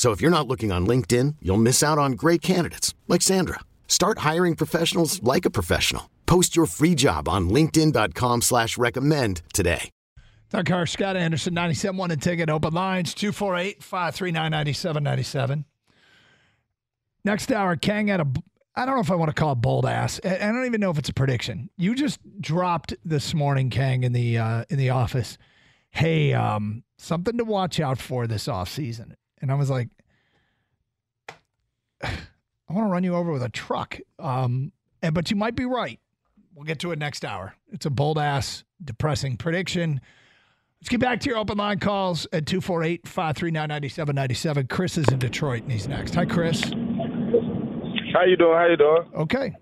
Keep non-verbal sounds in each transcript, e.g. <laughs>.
So if you're not looking on LinkedIn, you'll miss out on great candidates like Sandra. Start hiring professionals like a professional. Post your free job on LinkedIn.com slash recommend today. Doug Carr, Scott Anderson, 97 1 and ticket open lines 248 539 9797. Next hour, Kang had a, I don't know if I want to call it bold ass. I don't even know if it's a prediction. You just dropped this morning, Kang, in the uh, in the office. Hey, um, something to watch out for this offseason. And I was like, <sighs> I want to run you over with a truck. Um, and, but you might be right. We'll get to it next hour. It's a bold ass, depressing prediction. Let's get back to your open line calls at 248 539 9797. Chris is in Detroit and he's next. Hi, Chris. How you doing? How you doing? Okay.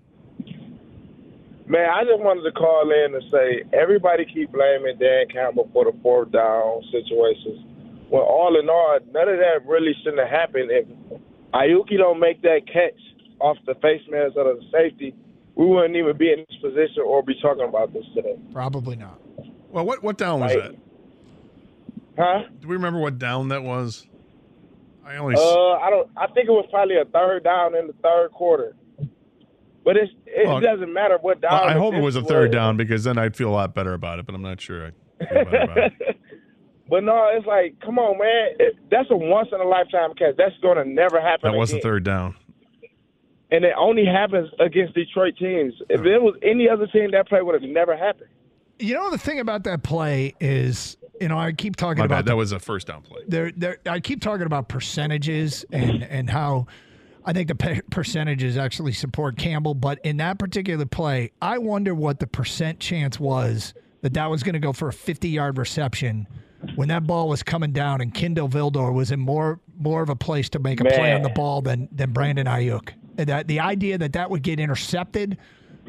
Man, I just wanted to call in and say everybody keep blaming Dan Campbell for the fourth down situations. Well, all in all, none of that really shouldn't have happened. If Ayuki don't make that catch off the face mask of the safety, we wouldn't even be in this position or be talking about this today. Probably not. Well, what what down was Right. that? Huh? Do we remember what down that was? I only. Uh, I don't. I think it was probably a third down in the third quarter. But it's, it Well, doesn't matter what down. I hope it was a third down because then I'd feel a lot better about it. But I'm not sure. I feel better about it. <laughs> But no, it's like, come on, man. It, that's a once in a lifetime catch. That's going to never happen. That was a third down. and it only happens against Detroit teams. If it was any other team, that play would have never happened. You know, the thing about that play is, you know, I keep talking My about bad. the That was a first down play. there, there. I keep talking about percentages and and how I think the pe- percentages actually support Campbell, but in that particular play, I wonder what the percent chance was that that was going to go for a 50 yard reception when that ball was coming down and Kindle Vildor was in more more of a place to make a play on the ball than than Brandon Aiyuk. That the idea that that would get intercepted,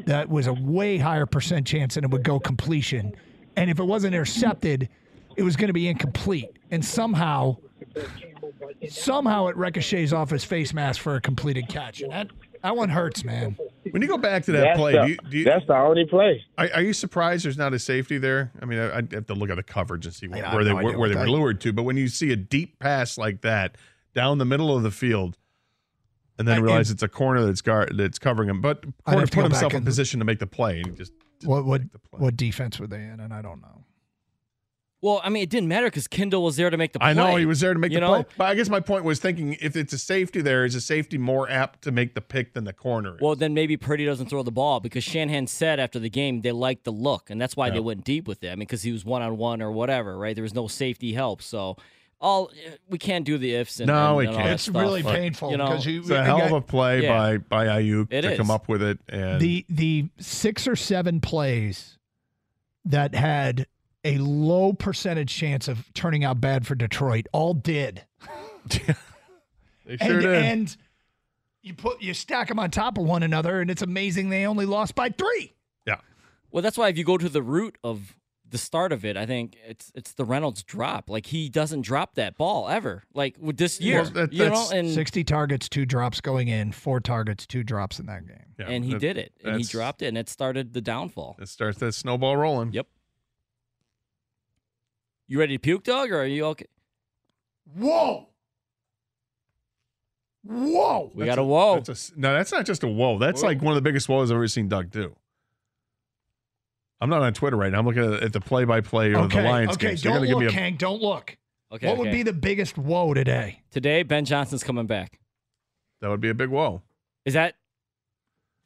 that was a way higher percent chance than it would go completion. And if it wasn't intercepted, it was going to be incomplete. And somehow, somehow it ricochets off his face mask for a completed catch. And that, that one hurts, man. When you go back to that That's play, the, do you, do you, that's the only play. are, are you surprised there's not a safety there? I mean, I, I'd have to look at the coverage and see I where, they no were, where they were lured to. But when you see a deep pass like that down the middle of the field, and then I- realize and- it's a corner that's guard that's covering him, but corner put himself in position to make the play, and he just didn't What what make the play. what defense were they in? And I don't know. Well, I mean, it didn't matter because Kindle was there to make the play. I know he was there to make you the know? play, but I guess my point was thinking if it's a safety there, is a safety more apt to make the pick than the corner? Is? Well, then maybe Purdy doesn't throw the ball because Shanahan said after the game they liked the look, and that's why they went deep with it. I mean, because he was one on one or whatever, right? There was no safety help, so all we can't do the ifs. And, No, and- we and all can't. that It's stuff. really But, painful you know, because you it's a hell of a play Yeah. by by Aiyuk It to is. come up with it, and the the six or seven plays that had a low percentage chance of turning out bad for Detroit all did. <laughs> they sure and, did. and you put you stack them on top of one another, and it's amazing they only lost by three. yeah, Well, that's why if you go to the root of the start of it, I think it's it's the Reynolds drop. Like he doesn't drop that ball ever. Like with this year, Well, that- you know, and Sixty targets, two drops going in, four targets, two drops in that game. yeah, and he that- did it, and he dropped it, and it started the downfall. It starts that snowball rolling. Yep. You ready to puke, dog, or are you okay? Whoa! Whoa! We That's got a whoa. That's a s- no, that's not just a whoa. That's Whoa. like one of the biggest whoas I've ever seen Doug do. I'm not on Twitter right now. I'm looking at, at the play-by-play of Okay, the Lions okay, game. So you're don't gonna give look, me a Hank. Don't look. Okay. what would be the biggest whoa today? today? Ben Johnson's coming back. that would be a big whoa. Is that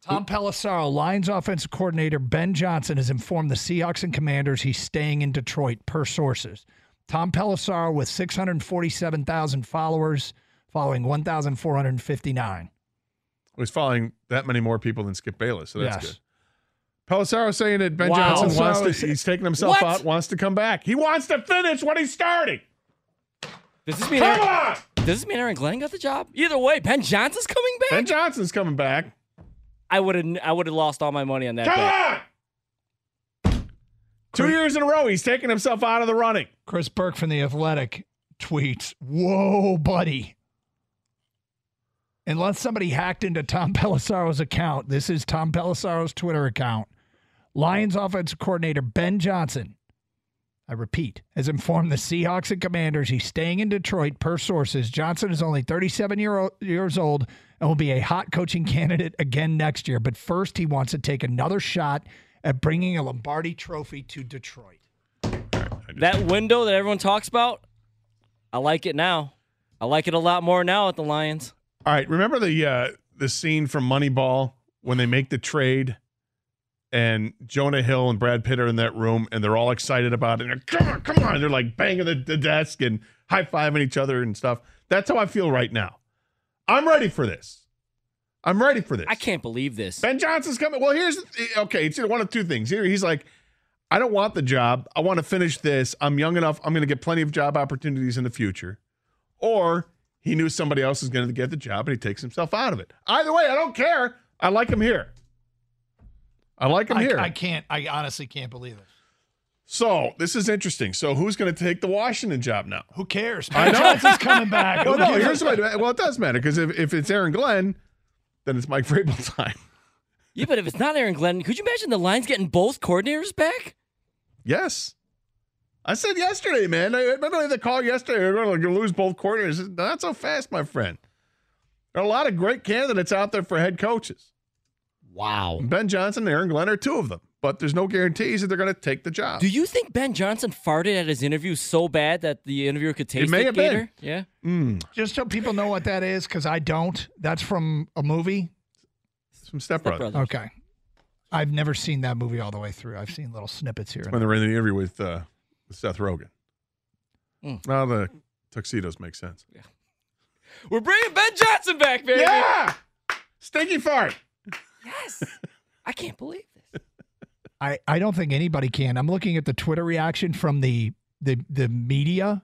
Tom Pelissero, Lions offensive coordinator Ben Johnson has informed the Seahawks and Commanders he's staying in Detroit, per sources. Tom Pelissero with 647,000 followers, following 1,459. He's following that many more people than Skip Bayless, so that's Yes. good. Pelissero saying that Ben Wow. Johnson wants to. He's taking himself What? out, wants to come back. He wants to finish what he's starting. Does this mean Come Aaron, on, does this mean Aaron Glenn got the job? Either way, Ben Johnson's coming back. Ben Johnson's coming back. I would have I would have lost all my money on that Come bet. on. Two years in a row, he's taking himself out of the running. Chris Burke from The Athletic tweets, Whoa, buddy. Unless somebody hacked into Tom <laughs> Pelissero's account, this is Tom Pelissero's Twitter account. Lions offensive coordinator Ben Johnson, I repeat, has informed the Seahawks and Commanders he's staying in Detroit per sources. Johnson is only 37 year o- years old and will be a hot coaching candidate again next year. But first, he wants to take another shot at bringing a Lombardi trophy to Detroit. That window that everyone talks about, I like it now. I like it a lot more now at the Lions. All right, remember the uh, the scene from Moneyball when they make the trade, and Jonah Hill and Brad Pitt are in that room, and they're all excited about it. And they're, come on, come on! They're like banging the, the desk and high fiving each other and stuff. That's how I feel right now. I'm ready for this. I'm ready for this. I can't believe this. Ben Johnson's coming. Well, here's okay. It's one of two things. Here, he's like, I don't want the job. I want to finish this. I'm young enough. I'm going to get plenty of job opportunities in the future. Or he knew somebody else is going to get the job and he takes himself out of it. Either way, I don't care. I like him here. I like him I, here. I can't, I honestly can't believe it. so this is interesting. So who's going to take the Washington job now? Who cares? I Ben know. Johnson's coming back. <laughs> Well, no, here's what. Well, it does matter because if, if it's Aaron Glenn, then it's Mike Vrabel <laughs> time. yeah, but if it's not Aaron Glenn, could you imagine the Lions getting both coordinators back? Yes. I said yesterday, man. I remember the call yesterday. We're going to lose both coordinators. Not so fast, my friend. There are a lot of great candidates out there for head coaches. Wow. Ben Johnson and Aaron Glenn are two of them, but there's no guarantees that they're going to take the job. Do you think Ben Johnson farted at his interview so bad that the interviewer could taste it? may have been. Yeah. Mm, Just so people know what that is, because I don't. That's from a movie. From Step Brothers. Brothers. Okay. I've never seen that movie all the way through. I've seen little snippets here. When they were in the interview with, uh, with Seth Rogen. Mm. Now the tuxedos make sense. Yeah. We're bringing Ben Johnson back, baby. Yeah! Stinky fart. Yes. I can't believe this. I, I don't think anybody can. I'm looking at the Twitter reaction from the the the media.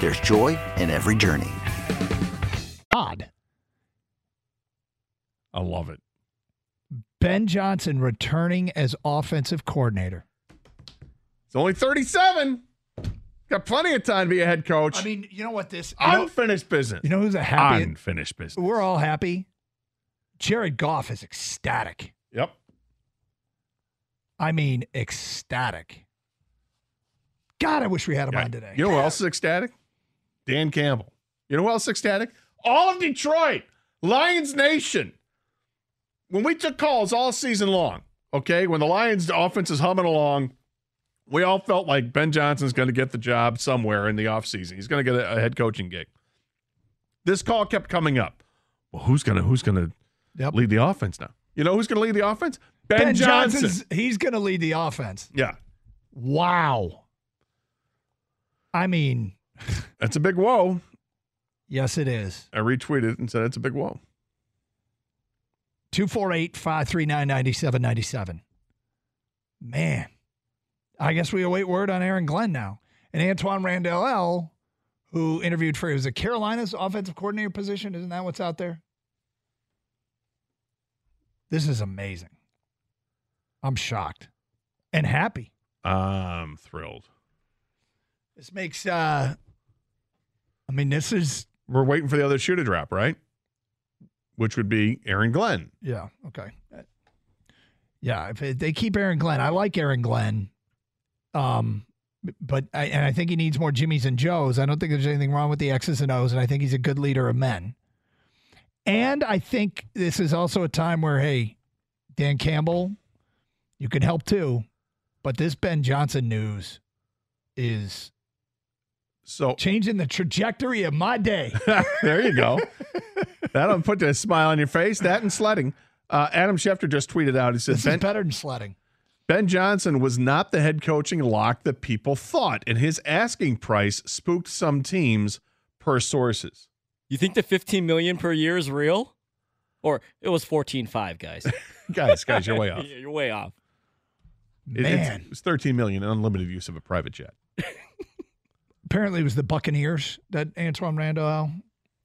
there's joy in every journey. Odd. I love it. Ben Johnson returning as offensive coordinator. It's only 37. Got plenty of time to be a head coach. I mean, you know what this? You know, Unfinished business. you know who's a happy? Unfinished business. We're all happy. Jared Goff is ecstatic. Yep. I mean, ecstatic. God, I wish we had him Yeah. on today. You know who else is ecstatic? Dan Campbell. You know who else ecstatic? All of Detroit, Lions Nation. When we took calls all season long, okay, when the Lions offense is humming along, We all felt like Ben Johnson's going to get the job somewhere in the offseason. He's going to get a, head coaching gig. This call kept coming up. Well, who's going to who's going to Yep. lead the offense now? You know who's going to lead the offense? Ben, Ben Johnson. Johnson's he's going to lead the offense. Yeah, Wow. I mean, that's a big whoa. yes, it is. I retweeted and said it's a big whoa. 248 539 9797. Man, I guess we await word on Aaron Glenn now. And Antwaan Randle El, who interviewed for, was it Carolina's offensive coordinator position? Isn't that what's out there? This is amazing. I'm shocked and happy. I'm thrilled. This makes, uh, I mean, this is, We're waiting for the other shoe to drop, right? Which would be Aaron Glenn. yeah, okay. Yeah, if they keep Aaron Glenn, I like Aaron Glenn. Um, but I, and I think he needs more Jimmys and Joes. I don't think there's anything wrong with the X's and O's, and I think he's a good leader of men. And I think this is also a time where, hey, Dan Campbell, you can help too, but this Ben Johnson news is So changing the trajectory of my day. <laughs> there you go. That'll put a smile on your face. That and sledding. Uh, Adam Schefter just tweeted out. He said This is ben, better than sledding. ben Johnson was not the head coaching lock that people thought, and his asking price spooked some teams, per sources. You think the 15 million per year is real? Or it was 14.5, guys. <laughs> Guys, guys, you're way <laughs> off. Yeah, You're way off. It- it's- Man, it's 13 million in unlimited use of a private jet. Apparently it was the Buccaneers that Antwaan Randle.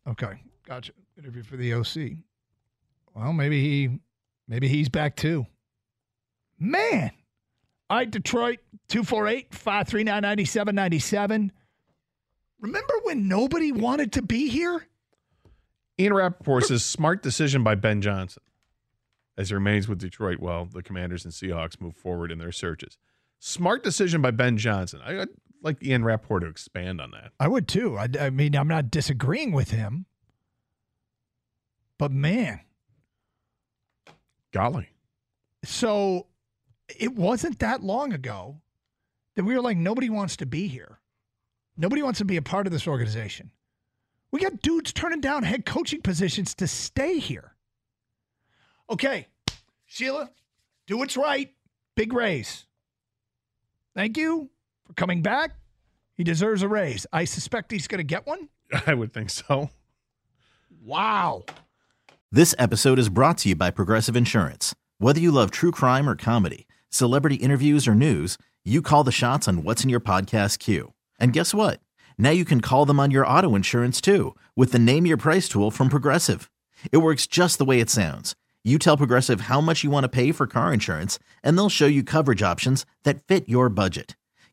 Okay, gotcha. Interview for the OC. Well, maybe he, maybe he's back too. Man, right, Detroit 248-539-9797. Remember when nobody wanted to be here? Ian Rapoport says smart decision by Ben Johnson as he remains with Detroit while the Commanders and Seahawks move forward in their searches. Smart decision by Ben Johnson. I, like Ian Rapoport to expand on that. I would too. I, I mean, I'm not disagreeing with him, but man, Golly. So it wasn't that long ago that we were like, nobody wants to be here. Nobody wants to be a part of this organization. We got dudes turning down head coaching positions to stay here. Okay, Sheila, do what's right. Big raise. Thank you for coming back. He deserves a raise. I suspect he's going to get one. <laughs> I would think so. Wow. This episode is brought to you by Progressive Insurance. Whether you love true crime or comedy, celebrity interviews or news, you call the shots on what's in your podcast queue. And guess what? Now you can call them on your auto insurance too with the Name Your Price tool from Progressive. It works just the way it sounds. You tell Progressive how much you want to pay for car insurance, and they'll show you coverage options that fit your budget.